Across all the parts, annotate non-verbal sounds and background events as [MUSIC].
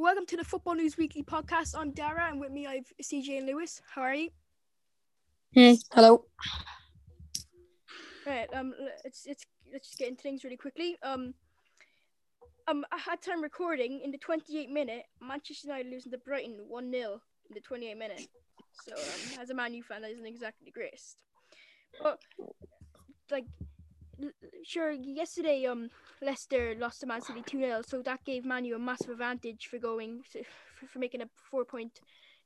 Welcome to the Football News Weekly podcast. I'm Dara, and with me I have CJ and Lewis. How are you? Hey. Hello. Right. Um. Let's let's let's just get into things really quickly. Um. Um. At time recording in the 28 minute, Manchester United losing to Brighton one 0 in the 28 minute. So um, as a Man U fan, that isn't exactly the greatest. But like, sure, yesterday um Leicester lost to Man City 2 0, so that gave Man U a massive advantage for going for, for making a four point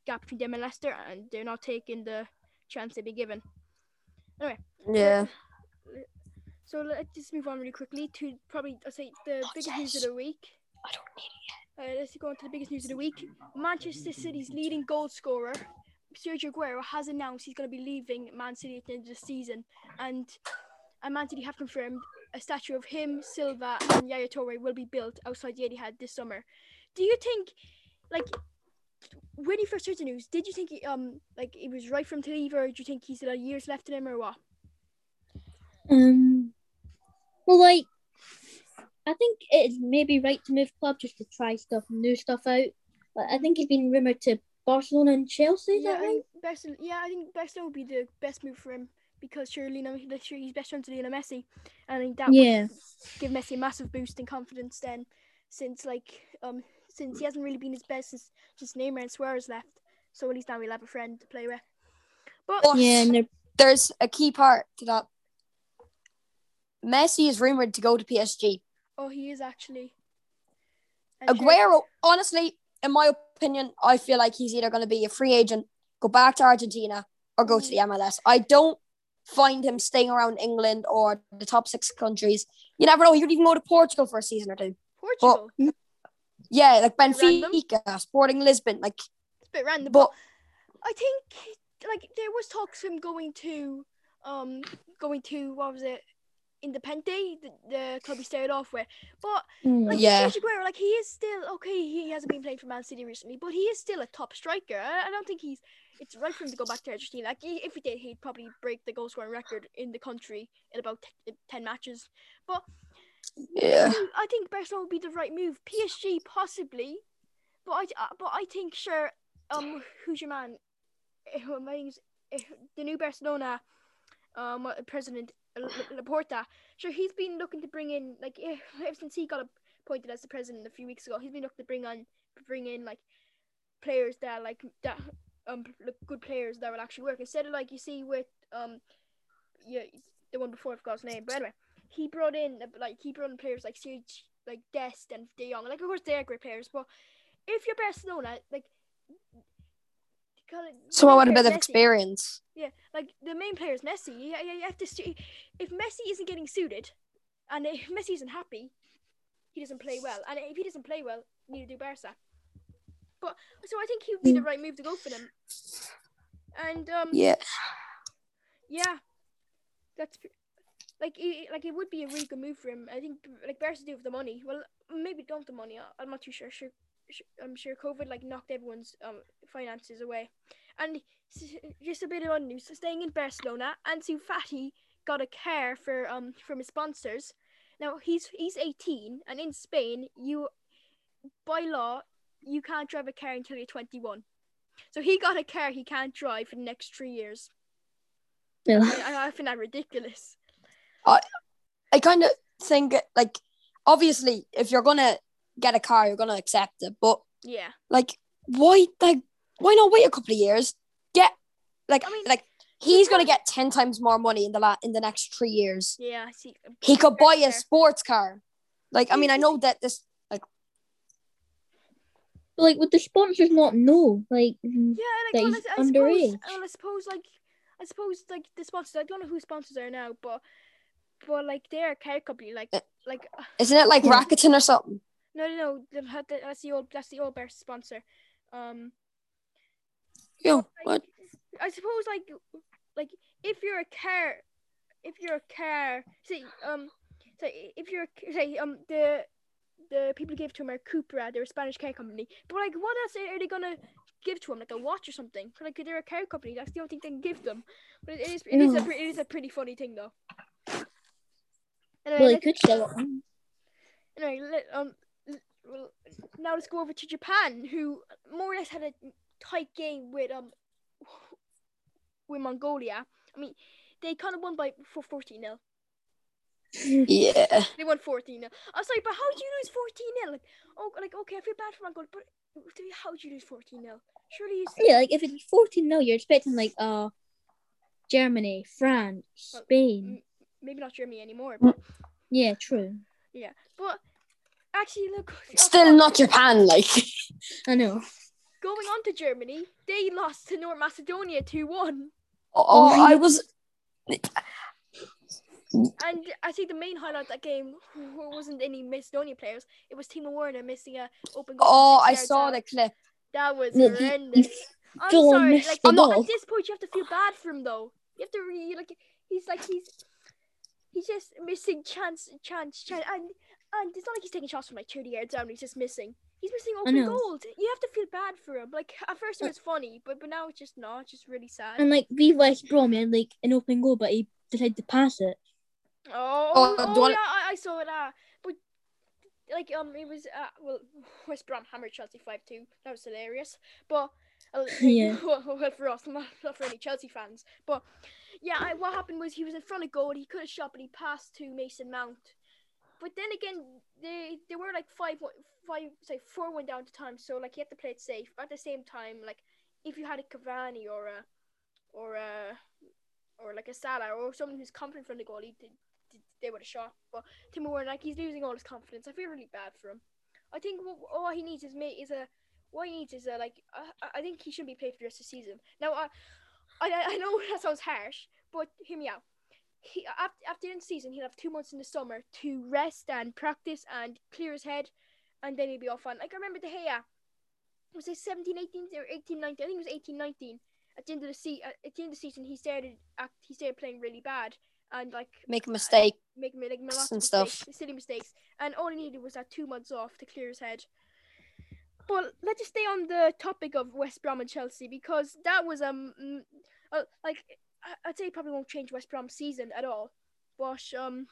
gap between them and Leicester, and they're not taking the chance they've been given. Anyway, Yeah. so let's just move on really quickly to probably I'd say the biggest news of the week. I don't need it. Uh, let's go on to the biggest news of the week. Manchester City's leading goal scorer, Sergio Aguero, has announced he's going to be leaving Man City at the end of the season, and and Man City have confirmed a statue of him, Silva, and Yaya Toure will be built outside the Etihad this summer. Do you think, like, when you first heard the news, did you think he, um like it was right for him to leave, or do you think he still had years left in him, or what? Um. Well, like, I think it's maybe right to move club just to try stuff, new stuff out. But I think he's been rumored to Barcelona and Chelsea. Is yeah, I right? Barcelona. Yeah, I think Barcelona would be the best move for him because sure, Lionel, sure he's best friends with Lionel Messi, and that Yeah. would give Messi a massive boost in confidence. Then, since like um since he hasn't really been his best since since Neymar and Suarez left, so at least now we'll have a friend to play with. But But Yeah, and there's a key part to that. Messi is rumored to go to PSG. oh, he is actually. And Aguero, honestly, in my opinion, I feel like he's either going to be a free agent, go back to Argentina, or go to the MLS. I don't find him staying around England or the top six countries. You never know. He could even go to Portugal for a season or two. Portugal. Yeah, like Random. Benfica, Sporting Lisbon. Like, it's a bit random, but I think like there was talks of him going to um going to what was it Independiente, the, the club he started off with. But like Yeah. Aguero, like he is still okay. He hasn't been playing for Man City recently, but he is still a top striker. I, I don't think he's. It's right for him to go back to Argentina. Like if he did, he'd probably break the goal scoring record in the country in about t- ten matches. But yeah, I think- Barcelona would be the right move. PSG possibly, but I uh, but I think sure. Um, who's your man? Eh, who am I thinking is- eh, The new Barcelona, um, president Laporta. Sure, he's been looking to bring in like eh, ever since he got appointed as the president a few weeks ago. He's been looking to bring on bring in like players that like that um good players that will actually work instead of like you see with um yeah the one before I forgot his name. But anyway, he brought in uh, like he brought in players like Serge, like Dest and De Jong. Like of course they are great players, but if you're Barcelona, like kinda- the someone with a bit of Messi. experience. Yeah, like the main player is Messi. You, you, you have to if Messi isn't getting suited, and if Messi isn't happy, he doesn't play well. And if he doesn't play well, neither do Barca. But so I think he would be the right move to go for them. And um, Yeah, yeah, that's like it, like it would be a really good move for him. I think like Barca do with the money. Well, maybe don't the money. I'm not too sure. Sure, I'm sure COVID like knocked everyone's um finances away. And just a bit of news. Staying in Barcelona, Ansu Fati got a car for um from his sponsors. Now he's he's 18, and in Spain, you by law you can't drive a car until you're 21. So he got a car he can't drive for the next three years. Yeah. I, I find that ridiculous. I I kind of think like obviously if you're gonna get a car, you're gonna accept it. But Yeah. like, why like why not wait a couple of years? Get like I mean, like he's gonna get ten times more money in the la- in the next three years. Yeah, I see. He could buy a sports car. Like I mean, I know that this like, would the sponsors not know? Like, Yeah, like that well, he's I, I suppose, underage. well, I suppose like I suppose like the sponsors. I don't know who sponsors are now, but but like they're a car company. Like Uh, like uh, isn't it like Yeah. Rakuten or something? no no no. they've had the- That's the old that's the old Bears sponsor. Um, Yo, like, what? I suppose like like if you're a car, if you're a car, see um, so if you're a- say um the the people gave to him are Cupra, they're a Spanish car company. But like, what else are they gonna give to him? Like a watch or something? Like they're a car company. That's the only thing they can give them. But it is it is a it is a pretty funny thing though. well, Anyway, they let's- could sell it. anyway let, um well, now let's go over to Japan, who more or less had a tight game with um with Mongolia. I mean, they kind of won by for 14 0. Yeah. They won 14 0. I was like, but how did you lose 14 0? Like, oh, like okay, I feel bad for my goal, but how did you lose 14 0? Surely you. Yeah, like if it's 14 0, you're expecting like uh Germany, France, Well, Spain. Maybe not Germany anymore, Mm. but Yeah, true. yeah. But actually, look. Still not Japan, like. [LAUGHS] I know. Going on to Germany, they lost to North Macedonia 2 1. Oh, Oh, I was. And I think the main highlight of that game w- wasn't any Macedonia players. It was Timo Werner missing a open goal. Oh, I saw out. the clip. That was Yeah, he- horrendous. he I'm full sorry. Like I'm not- at this point, you have to feel bad for him, though. You have to really like. He's like he's he's just missing chance, chance, chance, and and it's not like he's taking shots from like 30 yards out. and He's just missing. He's missing open know. goals. You have to feel bad for him. Like at first it was funny, but but now it's just not. It's just really sad. And like V West Brom had like an open goal, but he decided to pass it. Oh, Oh, oh, wanna- yeah, I, I saw it. Uh, but like um, it was uh, well, West Brom hammered Chelsea five two. That was hilarious. But uh, [LAUGHS] Yeah. [LAUGHS] well, well, for us, not, not for any Chelsea fans. But yeah, I, what happened was he was in front of goal. He could have shot, but he passed to Mason Mount. But then again, they they were like five five say four went down to time. So like you have to play it safe. But at the same time, like if you had a Cavani or a or a or like a Salah or someone who's confident from the goal, he did they would have shot. But Werner, like he's losing all his confidence. I feel really bad for him. I think what, all he needs is mate is a what he needs is a like uh, I think he shouldn't be played for the rest of the season. Now I I, I know [LAUGHS] that sounds harsh, but hear me out. He after after the end of the season, he'll have two months in the summer to rest and practice and clear his head, and then he'll be all fine. Like I remember De Gea, was it 17, 18, or 18, 19? I think it was 18, 19. At the end of the se- at the end of the season, he started act, he started playing really bad and like Make a mistake. making like lots of and mistakes, stuff. silly mistakes, and all he needed was that two months off to clear his head. But let's just stay on the topic of West Brom and Chelsea because that was um uh, like I- I'd say it probably won't change West Brom's season at all. But um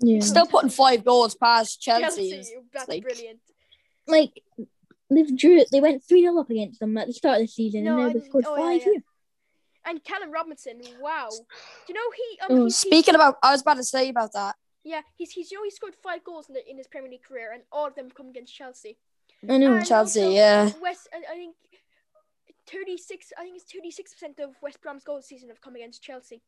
Yeah. Still putting five goals past Chelsea. Chelsea, that's like- brilliant. Like they drew. They went three 0 up against them at the start of the season, No, and now they I- scored oh, yeah, five yeah. here. And Callum Robinson, wow. Do you know he um Oh, he's, he's- Speaking about, I was about to say about that. yeah he's he's you know he scored five goals in, the, in his Premier League career and all of them come against Chelsea. I know. And Chelsea, also, yeah. West, I, I think thirty six. I think it's thirty six percent of West Brom's goals this season have come against Chelsea.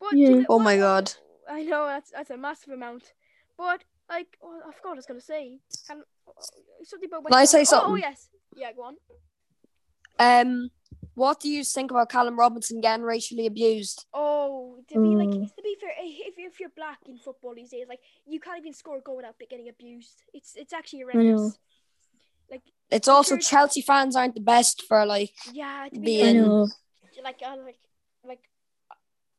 But Yeah. you know, Oh my God. I know that's that's a massive amount. But like, oh, I forgot what I was gonna say. Can, something about West Can I say oh, Oh, yes, yeah, go on. Um, what do you think about Callum Robinson getting racially abused? Oh, to be like, Mm. to be fair, eh, if, if you're black in football these days, like you can't even score a goal without getting abused. It's it's actually know. horrendous. Like, It's also sure- Chelsea fans aren't the best for like. yeah, to be Being- like, like uh, like like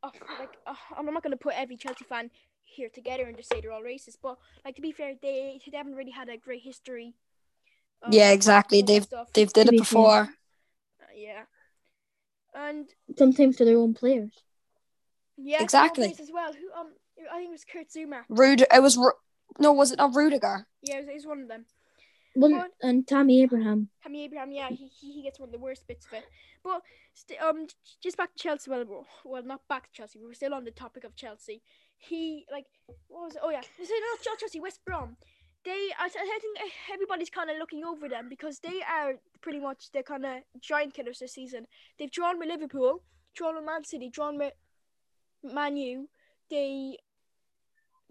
uh, like uh, I'm not gonna put every Chelsea fan here together and just say they're all racist, but like to be fair, they they haven't really had a great history. of Yeah, exactly. some of that They've stuff. they've did it be fair. before. Yeah, and Sometimes to their own players. yeah, Exactly. Exactly as well. Who um I think it was Kurt Zouma. Rude. It was. Ru- No, was it not Rudiger? Yeah, it was, it was one of them. One What? and Tammy Abraham. Tammy Abraham, yeah, he, he he gets one of the worst bits of it. But st- um, just back to Chelsea. Well, well, not back to Chelsea. We're still on the topic of Chelsea. He like what was it? Oh yeah, so not Chelsea, West Brom. They, I, I think everybody's kind of looking over them because they are pretty much the kind of giant killers this season. They've drawn with Liverpool, drawn with Man City, drawn with Man U. They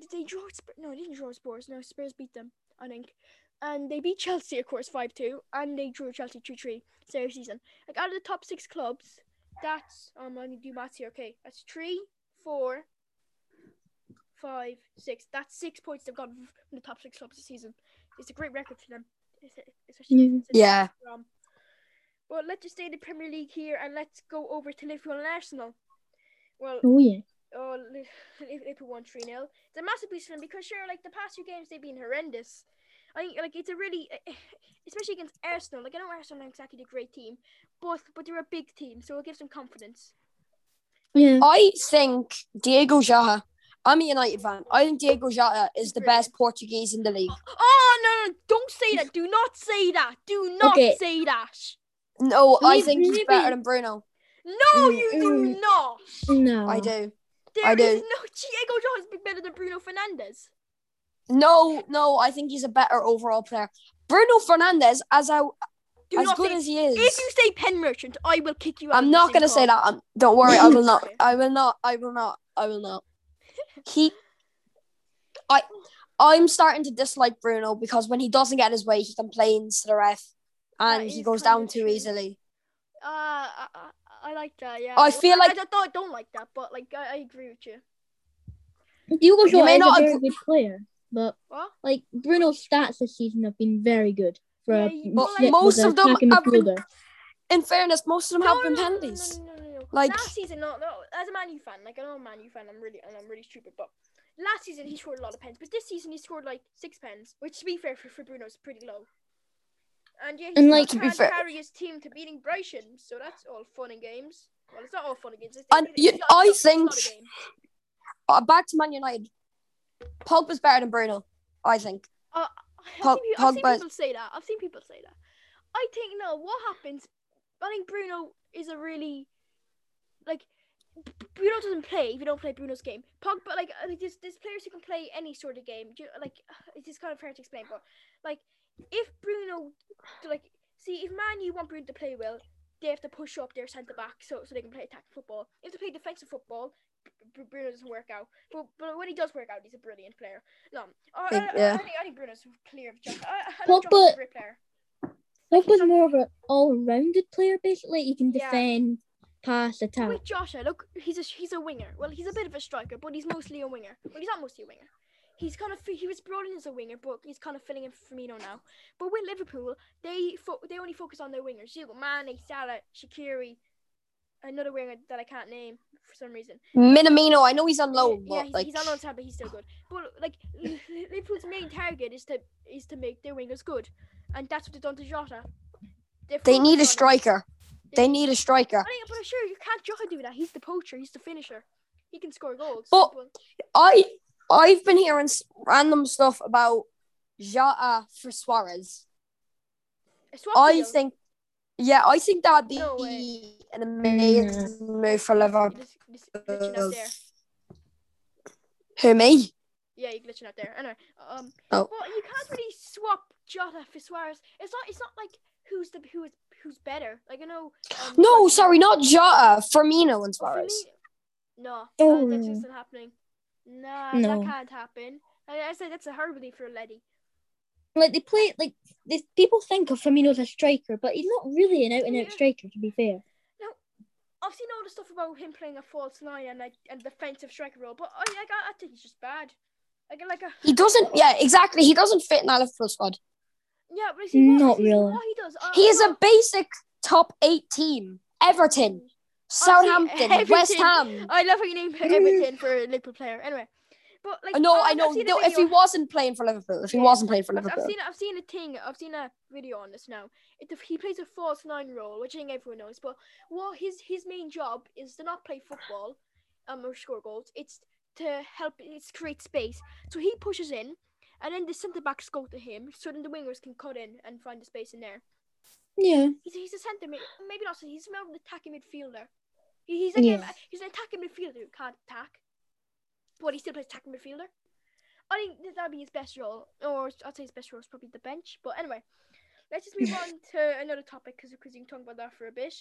did they draw? No, they didn't draw Spurs. No, Spurs beat them, I think. And they beat Chelsea, of course, 5 2. And they drew Chelsea two 3. So season. Like, out of the top six clubs, that's. Um, let me do maths here. Okay. That's three, four, five, six. That's six points they've got from the top six clubs this season. It's a great record for them. Especially mm, Yeah. considering from. Well, let's just stay in the Premier League here and let's go over to Liverpool and Arsenal. Well, Oh yeah. Oh, Li- Li- Liverpool won 3 0. It's a massive piece for them because, sure, like the past few games, they've been horrendous. I think, like, it's a really, [SIGHS] especially against Arsenal. Like, I know Arsenal aren't exactly a great team, but but they're a big team, so it gives them confidence. Yeah. I think Diego Jota. I'm a United fan. I think Diego Jota is the best Portuguese in the league. Oh no, no! Don't say that. Do not say that. Do not Okay. say that. No, I think he's maybe- better than Bruno. No, Mm, you do mm. not. No. I do. There I is do. no Diego Jota is better than Bruno Fernandes. No, no, I think he's a better overall player. Bruno Fernandes, as I, Do as good say. as he is, if you say pen merchant, I will kick you out. I'm not gonna say that. I'm, don't worry, I will [LAUGHS] not. I will not. I will not. I will not. He, I, I'm starting to dislike Bruno because when he doesn't get his way, he complains to the ref, and That he goes down too true. easily. Uh, I, I, I like that. Yeah. I feel like- I, don't, I don't like that, but like I, I agree with you. Diogo You Jota may is a not very agree- good player, but What? like Bruno's stats this season have been very good for Yeah, a you- But snip most of them attacking have been- midfielder. In fairness, most of them have been penalties. No, no, no, no, no. Like- last season, no, no. As a Man U fan, like I know I'm a Man U fan, I'm really, and I'm really stupid, but last season he scored a lot of pens, but this season he scored like six pens, which to be fair for, for Bruno is pretty low. And yeah, he And, like- To be fair- carry his team to beating Brighton, so that's all fun and games. Well, it's not all fun and games. It's, And it's you- not- I not- think-. Uh, back to Man United. Pogba's better than Bruno. I think. I've, Pog- seen, I've seen Pogba- people say that. I've seen people say that. I think no. What happens? I think Bruno is a really like Bruno doesn't play if you don't play Bruno's game. Pogba like uh, like, there's, there's players who can play any sort of game. You- Like [SIGHS] it's just kind of hard to explain, but like if Bruno like see if Man U want Bruno to play well, they have to push up their centre back so so they can play attacking football. If they play defensive football. Bruno doesn't work out, but, but when he does work out, he's a brilliant player. No, I, I, I, yeah. I think I think Bruno's clear of. I, I think Pogba- a great player. Pogba's more of an all-rounded player. Basically, he can Yeah. Defend, pass, attack. With Joshua, look, he's a he's a winger. Well, he's a bit of a striker, but he's mostly a winger. Well, he's not mostly a winger. He's kind of he was brought in as a winger, but he's kind of filling in for Firmino now. But with Liverpool, they fo- they only focus on their wingers. You got Mane, Salah, Shaqiri, another winger that I can't name for some reason. Minamino, I know he's on loan, yeah, but he's, like he's on loan but he's still good. But like Liverpool's main target is to is to make their wingers good, and that's what they've done to Jota. They're they need a striker. on They need a striker. But sure, you can't Jota do that. He's the poacher. He's the finisher. He can score goals. But- I I've been hearing random stuff about Jota for Suarez. I think, yeah, I think that'd be No an amazing move for Liverpool. You're just- just glitching out there. Who me? Yeah, you're glitching out there. Anyway, um, Oh. well, you can't really swap Jota for Suarez. It's not. It's not like who's the who is who's better. Like I know. Um, No, Suarez- sorry, not Jota. Firmino and Oh, Suarez. Firmino- No, Oh. that, that's just not happening. Nah, No. that can't happen. I, I said that's a horribly for Letty. Like they play like this. People think of Firmino as a striker, but he's not really an out-and-out striker. To be fair, No. I've seen all the stuff about him playing a false nine and like and defensive striker role, but I like I, I think he's just bad. Like like a He doesn't. Yeah, exactly. He doesn't fit in that Liverpool squad. Yeah, but see, what, Not see, really. What he does, uh, He is a basic top eight team. Everton, Southampton, [LAUGHS] West Everton. Ham. I love how you name Everton for a Liverpool player. Anyway, but like I know, I've- I know. No, if he wasn't playing for Liverpool, if he Yeah. wasn't playing for I've, I've Liverpool, seen I've seen a thing I've seen a video on this now. It, he plays a false nine role, which I think everyone knows. But what his his main job is to not play football, um, or score goals. It's to help. It's create space. So he pushes in, and then the centre backs go to him, so then the wingers can cut in and find the space in there. yeah, He's he's a centre mid, maybe not. so He's more of an attacking midfielder. He- He's like a- Yeah. he's an attacking midfielder who can't attack, but he still plays attacking midfielder. I think that that'd be his best role, or I'd say his best role is probably the bench. But anyway, let's just move [LAUGHS] on to another topic because because you can talk about that for a bit.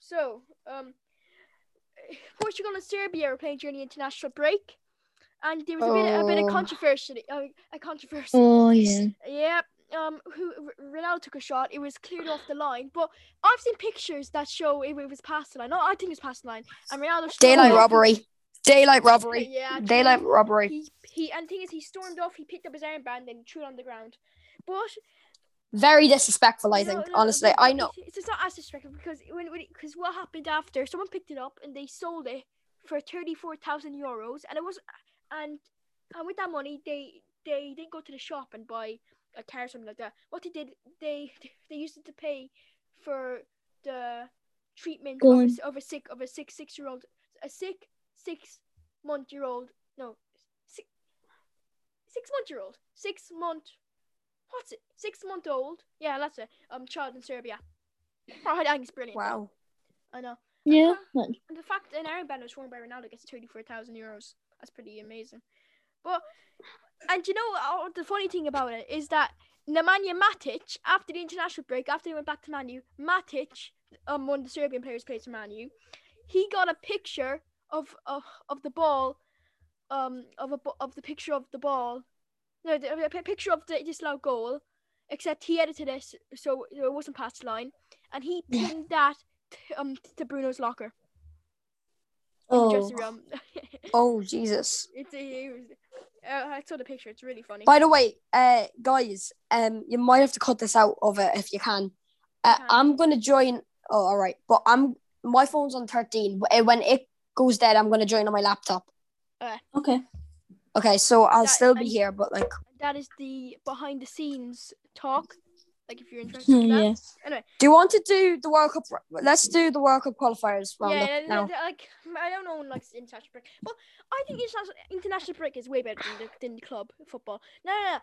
So, um, [SIGHS] Portugal and Serbia were playing during the international break, and there was a bit a bit of Oh. controversy. Uh, a controversy. oh yeah. Yep. Um, who Ronaldo took a shot. It was cleared off the line, but I've seen pictures that show it, it was past the line. No, I think it's past the line. And Ronaldo daylight robbery, daylight robbery, Yeah, daylight robbery. He he and the thing is he stormed off. He picked up his armband and threw it on the ground. But Very disrespectful. I no, think. no, honestly, but- I know. It's, it's not as disrespectful because when because what happened after someone picked it up and they sold it for thirty four thousand euros and it was and and with that money they they didn't go to the shop and buy a car or something like that. What they did they [LAUGHS] they used it to pay for the treatment of a, of a sick of a sick six year old a sick six month year old no, six, six month year old, six month. What's it? Six month old. Yeah, that's it. Um, child in Serbia. Oh, I think it's brilliant. Wow. I know. Yeah. And the fact an Iron Band was worn by Ronaldo gets thirty four thousand euros. That's pretty amazing. But and you know uh, the funny thing about it is that Nemanja Matic, after the international break, after he went back to Manu, Matic, um, one of the Serbian players plays for Manu, he got a picture of of, of the ball, um, of a of the picture of the ball, no, the, a picture of the disallowed goal, except he edited it so it wasn't past the line, and he Yeah. pinned that t- um to Bruno's locker Oh. dressing room. [LAUGHS] Oh Jesus. it's it was, uh, I saw the picture. It's really funny. By the way, uh, guys, um, you might have to cut this out of it if you can. Uh, can. I'm gonna join. Oh, all right, but I'm my phone's on 13. uh, When it goes dead, I'm gonna join on my laptop. Okay. Okay, so I'll That- still be and- here, but like, that is the behind the scenes talk. Like if you're [LAUGHS] interested in that. yeah. do you want to do the World Cup? Let's do the World Cup qualifiers round yeah, yeah, now. yeah, like I don't know one likes international break, but I think international international break is way better than the, than the club football. No, no, no.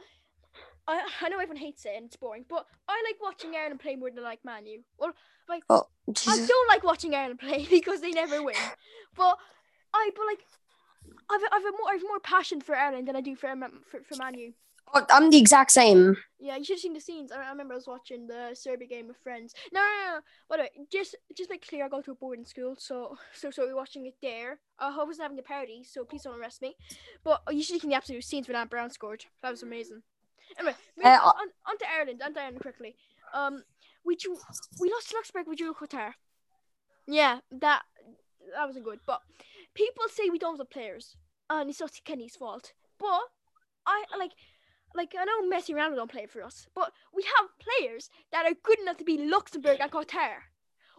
I I know everyone hates it and it's boring, but I like watching Ireland play more than I like Manu. Well, Oh, I Jesus. don't like watching Ireland play [LAUGHS] because they never win. But I but like I've I've a more I've more passion for Ireland than I do for um, for, for Manu. Oh, I'm the exact same. Yeah, you should have seen the scenes. I, I remember I was watching the Serbia game with friends. No, no, no. no. By the way, just just make clear, I go to a boarding school, so [LAUGHS] so so we're watching it there. Uh, I wasn't having a party, so please don't arrest me. But you should have seen the absolute scenes when Ant Brown scored. That was amazing. Anyway, Uh, on, on to Ireland. On to Ireland quickly. Um, we drew, we lost to Luxembourg. We drew Qatar. Yeah, that that wasn't good. But people say we don't have players, and it's not Kenny's fault. But I like like I know Messi and Ronaldo don't play for us, but we have players that are good enough to be Luxembourg and Qatar.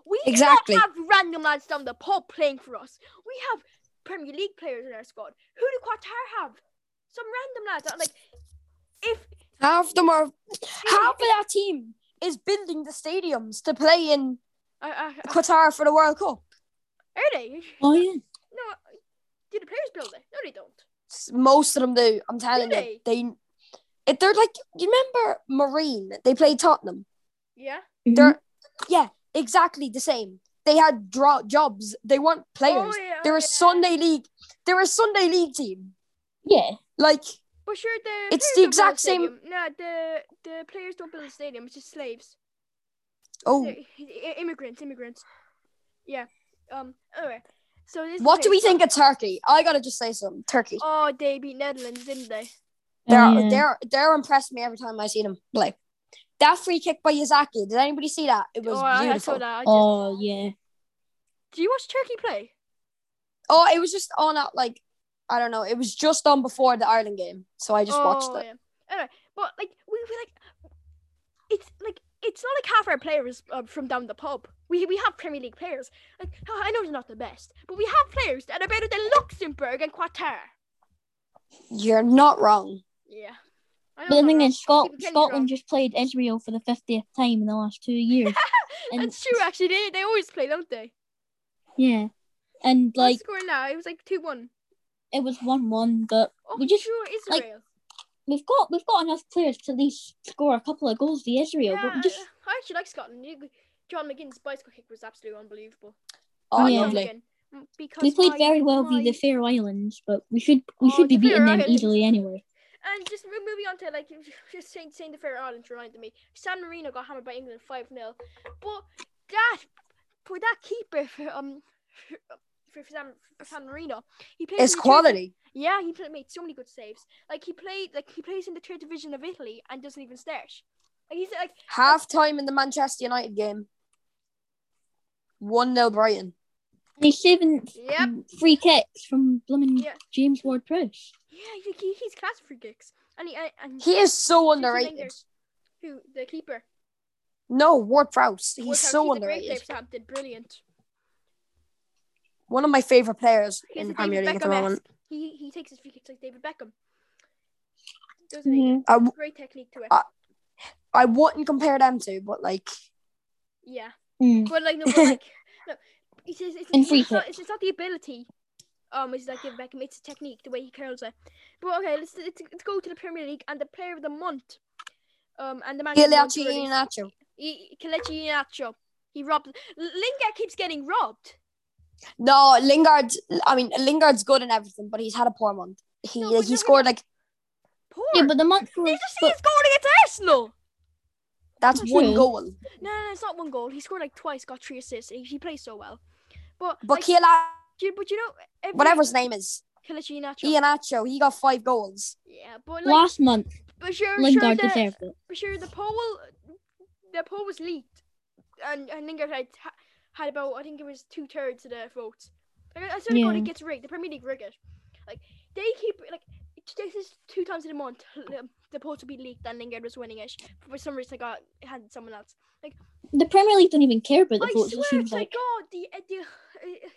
We Exactly. have random lads down the pub playing for us. We have Premier League players in our squad. Who do Qatar have? Some random lads. that, Like if Half them are half of that team is building the stadiums to play in I, I, I, Qatar for the World Cup. are they? Oh yeah. No, do the players build it? No, they don't. Most of them do. I'm telling Do you, they. If they're like, you remember Marine? They played Tottenham. Yeah. They're yeah, exactly the same. They had draw jobs. They weren't players. Oh, yeah, They're oh, a yeah. Sunday league. They're a Sunday league team. Yeah. Like But sure, the It's the don't exact same- stadium. No, the the players don't build a stadium. It's just slaves. oh, They're i- immigrants, immigrants. Yeah. Um. Anyway, so this. what do we think of Turkey? I gotta just say something. Turkey. Oh, they beat Netherlands, didn't they? They're Oh, yeah. they're they're impressed me every time I see them play. That free kick by Yazaki. Did anybody see that? It was oh, I- I beautiful. saw that. I just, Oh yeah. Do you watch Turkey play? Oh, it was just on at like I don't know. It was just on before the Ireland game, so I just watched Oh, it. Yeah. Anyway, but like we, we like, it's like it's not like half our players uh, from down the pub. We we have Premier League players. Like I know they're not the best, but we have players that are better than Luxembourg and Qatar. You're not wrong. Yeah. I But the thing is, Scot- Scotland just played Israel for the fiftieth time in the last two years. [LAUGHS] and That's true. Actually, they they always play, don't they? yeah, and Like like score now, it was like two one. it was one-one, but Oh, We just, sure like, Israel. we've got we've got enough players to at least score a couple of goals for Israel. yeah, but we just I I actually like Scotland. John McGinn's bicycle kick was absolutely unbelievable. Oh, yeah. Lovely. Because we played my- very well my- via the Faroe Islands, but we should we Oh, should be beating them Islands. easily anyway. And just mo- moving on to like [LAUGHS] just saying saying the fair Islands reminded me. San Marino got hammered by England five 0 but that for that keeper for um [LAUGHS] for, for, San, for San Marino, he plays It's the third- quality. Yeah, he played, made so many good saves. Like he played like he plays in the third division of Italy and doesn't even start. Like he's like Half time in the Manchester United game. One 0 Brighton. And he's saving Yep. free kicks from blooming Yeah. James Ward Prowse. yeah, he, he, he's class free kicks. And he and, and He is so underrated. Lingard. who the keeper. No, Ward Prowse. He's Woodhouse, so he's a great underrated. player Southampton, Brilliant. One of my favorite players He's in the Premier David League at the moment. He he takes his free kicks like David Beckham. Doesn't he? Yeah. I, w- Great technique to it. Uh, I wouldn't compare them to, but like, yeah, Mm. but like no, but like [LAUGHS] no, it's, it's, it's, And free it's, not, it's, it's not the ability um, is like David Beckham. It's a technique, the way he curls it. But okay, let's let's, let's go to the Premier League and the player of the month. Um, and the man. of the month Kelechi really- Iheanacho. Kelechi Iheanacho. He robbed. Lingard keeps getting robbed. No, Lingard. I mean, Lingard's good and everything, but he's had a poor month. He No, but he scored like Poor. Yeah, but the month Did was. you see But, his goal against Arsenal? that's one goal. No, no, no, it's not one goal. He scored like twice, got three assists. He, he plays so well. But But like, Kele, do you- but you know, every, whatever his name is, Kelechi Iheanacho. Iheanacho, he got five goals. Yeah, but like, last month, but sure, Lingard sure, the, it. but sure, the poll, the poll was leaked, and and Lingard had had about I think it was two thirds of the votes. Like, I swear to God, it gets rigged. The Premier League rig it. Like they keep like this is two times in a month. The, the polls will be leaked and Lingard was winning it. For some reason, I got had someone else. Like The Premier League don't even care about the I votes. It swear to like. God, the the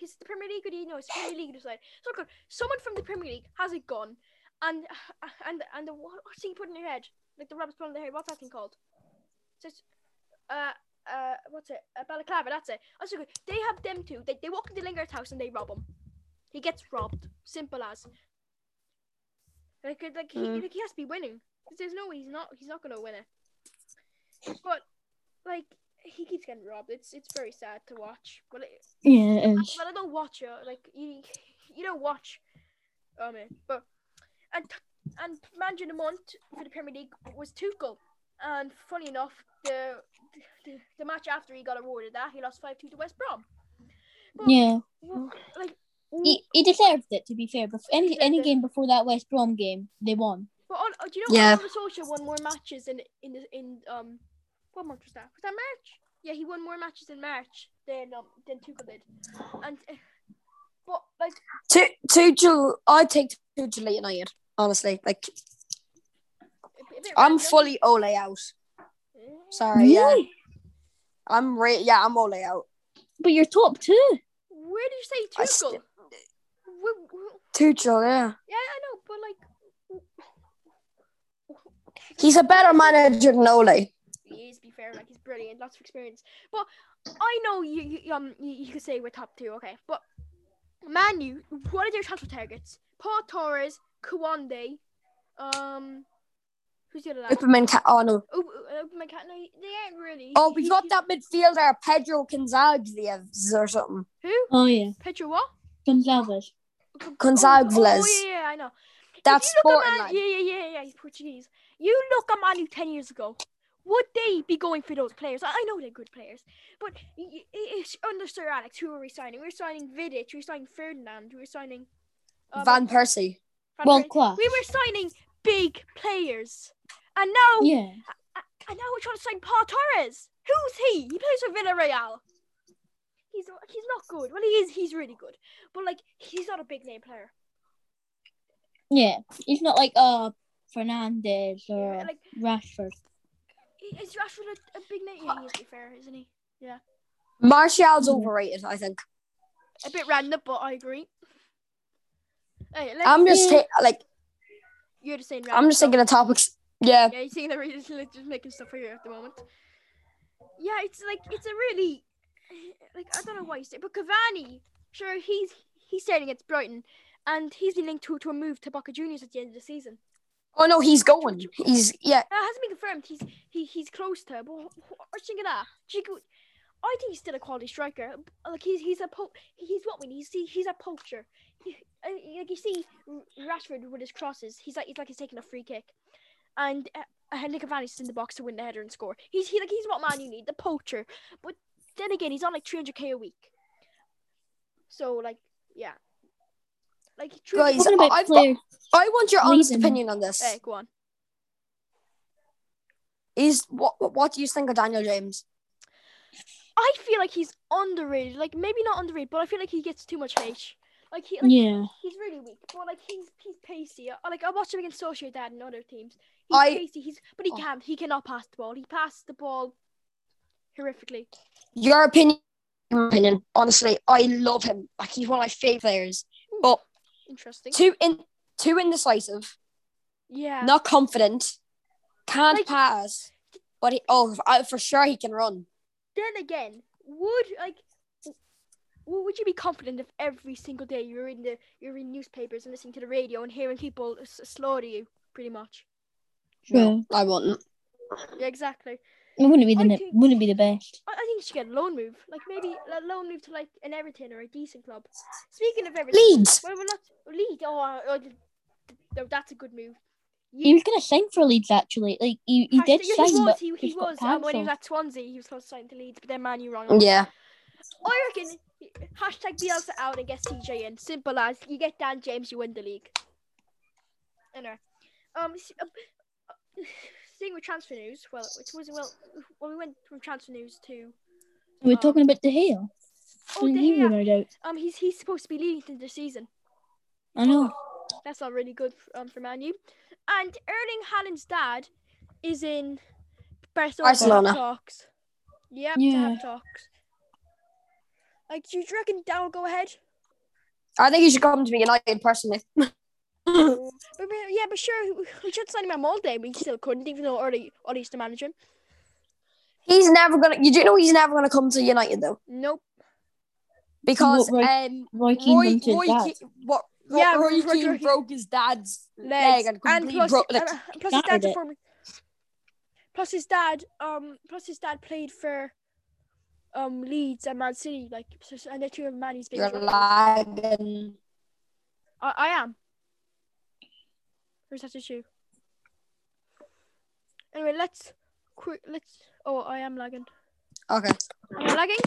is it the Premier League or do you know it's the Premier League decide. So good. Someone from the Premier League has it gone, and and and the what, what's you put in your head? Like the rabbit's put in their head. What's that thing called? Just uh uh what's it? A balaclava. That's it. Oh, so good. They have them too. They they walk into Lingard's house and they rob him. He gets robbed. Simple as. Like like he Mm. like he has to be winning. There's no way he's not he's not gonna win it. But like he keeps getting robbed. It's it's very sad to watch. But it, Yeah, it is. but I don't watch it. Like you, you don't watch. Um, but and and manager of the month for the Premier League was Tuchel. And funny enough, the the, the match after he got awarded that he lost five two to West Brom. But, Yeah, like. he, he deserved it. To be fair, but any any it. game before that West Brom game, they won. But on, uh, do you know Yeah. Oliver Solskjaer won more matches in in the in um what month was that? Was that March? Yeah, he won more matches in March than um than Tuchel did. And uh, but like Tu- Tuchel, I take Tuchel at United. Honestly, like a bit I'm fully Ole out. Mm. Sorry, yeah, I'm re- yeah, I'm Ole out. But you're top two. Where did you say Tuchel? st- Where- where- Tuchel, yeah, yeah, I know, but like he's a better manager than Ole. He is, to be fair, like he's brilliant, lots of experience. But I know you, you um you, you could say we're top two, okay? But Manu, what are their transfer targets? Pau Torres, Kounde, um, who's the other lad? Upperman, ca- oh no, Oh, my cat. No, they aren't really. oh we He- got that midfielder Pedro Gonzalez or something. Who? Oh yeah, Pedro what? Gonzalez. Oh, Gonzalez. oh, yeah, yeah, I know. That's If you look sporting Man, line. yeah, yeah, yeah, yeah. He's Portuguese. You look at Manu ten years ago. Would they be going for those players? I know they're good players, but it's under Sir Alex. Who are we signing? We're signing Vidic. We're signing Ferdinand. We're signing um, Van Persie. Van Persie. We were signing big players, and now, Yeah, and now we're trying to sign Pau Torres. Who's he? He plays for Villarreal. He's he's not good. Well, he is. He's really good, but like he's not a big name player. yeah. He's not like uh Fernandes or Yeah, like Rashford. Is Rashford a, a big name? Yeah, he is. To be fair, isn't he? Yeah. Martial's Mhm. overrated, I think. A bit random, but I agree. Hey, let's, I'm just ta- like you're just saying. I'm just stuff. thinking of topics. Yeah, Yeah, you're thinking that we're just, like, just making stuff for you at the moment. Yeah, it's like it's a really like I don't know why you say, but Cavani, sure he's he's starting against Brighton, and he's been linked to to a move to Boca Juniors at the end of the season. Oh no, he's going. He's yeah. It hasn't been confirmed. He's he he's close to. But you think of that? I think he's still a quality striker. Like he's he's a po- he's what we need. He's he's a poacher. He, uh, like you see Rashford with his crosses. He's like he's like he's taking a free kick, and uh, Henrik Cavani's in the box to win the header and score. He's he like he's what man you need, the poacher. But then again, he's on like 300k a week. So like yeah, like Guys, about I've got- I want your honest Leaving. opinion on this. Hey, go on. Is what what do you think of Daniel James? I feel like he's underrated. Like maybe not underrated, but I feel like he gets too much hate. Like he, like, yeah. he's really weak, but like he's he's pacey. I, uh, like I watched him against Sociedad and other teams. He's I- pacey. He's but he Oh. can't. He cannot pass the ball. He passed the ball horrifically. Your opinion. Your opinion. Honestly, I love him. Like he's one of my favorite players. But Interesting. too in too indecisive, Yeah. not confident, can't Like- pass. But he, oh, for sure he can run. Then again, would like would you be confident if every single day you're in the you're in newspapers and listening to the radio and hearing people slaughter you, pretty much? No, I wouldn't. Yeah, exactly. It wouldn't be the ne- think- wouldn't be the best. I, I think you should get a loan move, like maybe a loan move to like an Everton or a decent club. Speaking of Everton, Leeds. Well, we're not Leeds. Oh, uh, th- th- that's a good move. He was gonna sign for Leeds actually. Like he, he did Hashtag- yeah, sign, he was. but He, he was. Um, when he was at Swansea, he was close to signing to Leeds, but then Man U wrong. Yeah. I reckon hashtag Bielsa out and get CJ in. Simple as you get Dan James, you win the league. Anyway, um, s- uh, staying with transfer news. Well, it was well. Well, we went from transfer news to We're um, talking about De Gea. oh, De Gea. rumored out. Um, he's he's supposed to be leading the season. I know. That's not really good um, for Man U. And Erling Haaland's dad is in Barcelona, Barcelona. talks. Yep, to Yeah. have talks. Like, do you reckon that will go ahead? I think he should come to me United personally. [LAUGHS] [LAUGHS] But, but, yeah, but sure, we should sign him at Molde, but he still couldn't, even though Ollie, Ollie used to manage him. He's never gonna. You do know he's never gonna come to United though, Nope. because Roy- um, Roy Keane Roy, went to his Roy. Ke- what? Yeah, Roy, Roy- Roy Keane Keane. broke his dad's leg Legs. and And plus, broke. Like, and, uh, plus his dad's Started it. former. Plus his dad, um, plus his dad played for, um, Leeds and Man City, like, so- so- and they're two of Manny's you're biggest lagging. I, I am. Where's that issue? Anyway, let's quick. Let's. Oh, I am lagging. Okay, Am I lagging?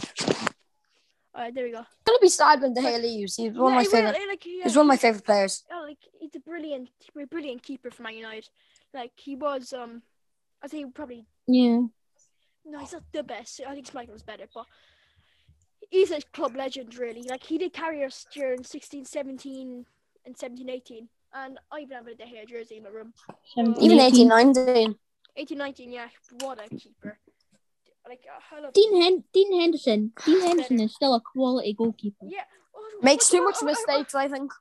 Alright, there we go. I'm gonna be sad when De Gea leaves. He's one Yeah, of my favorite. eh, like, yeah, He's one of my favorite players. oh, like he's a brilliant, a brilliant keeper for Man United. Like he was. Um, I think probably Yeah. no, he's not the best. I think Schmeichel's better, but he's a club legend, really. Like he did carry us during 16, 17, and 17, 18. And I even have a De Gea jersey in my room. 17, Even 18. 18, 19. 18, 19, yeah. What a keeper. Like uh, I love Dean, Hen- Dean Henderson. Dean Henderson is still a quality goalkeeper. Yeah. Oh, Makes too much oh, mistakes, I think.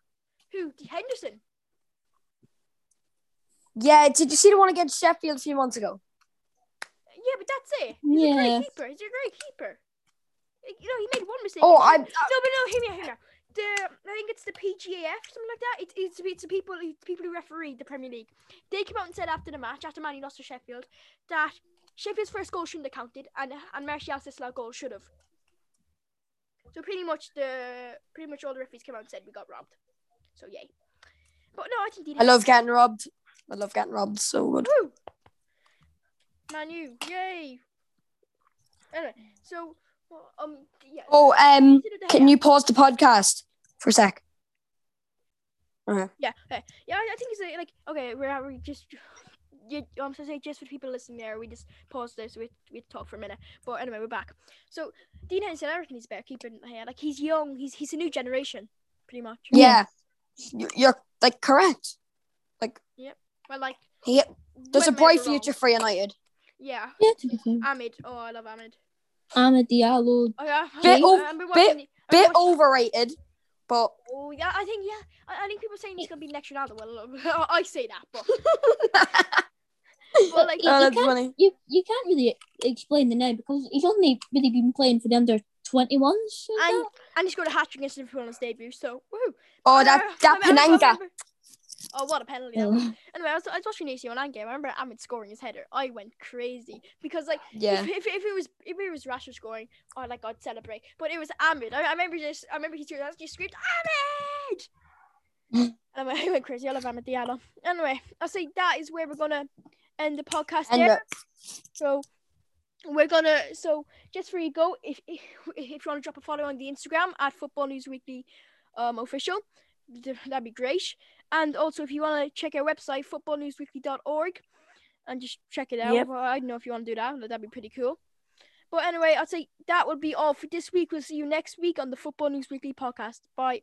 Who? Henderson? Yeah, did you see the one against Sheffield a few months ago? Yeah, but that's it. He's a Yeah. great keeper. He's a great keeper. You know, he made one mistake. Oh, I- no, but no, hear me out, hear me out. The I think it's the PGAF, something like that. It's it's, it's the people it's the people who referee the Premier League. They came out and said after the match, after Man U lost to Sheffield, that Sheffield's first goal shouldn't have counted, and and Martial's disallowed goal should have. So pretty much the pretty much all the referees came out and said we got robbed. So yay. But no, I think I love getting robbed. I love getting robbed. So good. Woo! Man yay! Anyway, so um yeah. Oh, um, can you pause the podcast for a sec? Okay. Yeah, okay. yeah. I I think it's uh, like okay. We're we just. You, I'm supposed to say just for people listening there, we just pause this. We we talk for a minute, but anyway, we're back. So Dean Henderson, I reckon he's better keeping here. Like he's young, he's he's a new generation, pretty much. Yeah, You- you're like correct. Well, like He, there's a bright are wrong. future for United. Yeah, Yeah, to. Amad. Oh, I love Amad. Amad Diallo. Oh yeah, Bit I- ov- I've been bit- Bit overrated, but Oh yeah, I think yeah. I, I think people saying he's gonna be next Ronaldo. [LAUGHS] Well, I say that, but [LAUGHS] well, like You- oh, you can't-. You you can't really explain the name because he's only really been playing for the under twenty ones. and and he scored a hat trick against Liverpool on his debut. So woohoo! Oh, that [LAUGHS] that I remember- I Panenka. remember- Oh, what a penalty! [LAUGHS] Anyway, I was, I was watching AC Milan game. I remember Amad scoring his header. I went crazy because, like, Yeah. if, if, if it was if it was Rashford scoring, I like I'd celebrate. But it was Amad. I, I remember just I remember he. Just screamed Amad. [LAUGHS] and I went, crazy. I love Amad Diallo. Anyway, I say that is where we're gonna end the podcast And there. uh, So we're gonna so just for you go if if, if you want to drop a follow on the Instagram at Football News Weekly um official, that'd be great. And also if you want to check our website footballnewsweekly.org and just check it out. Yep. I don't know if you want to do that. That'd be pretty cool. But anyway, I'd say that would be all for this week. We'll see you next week on the Football News Weekly podcast. Bye.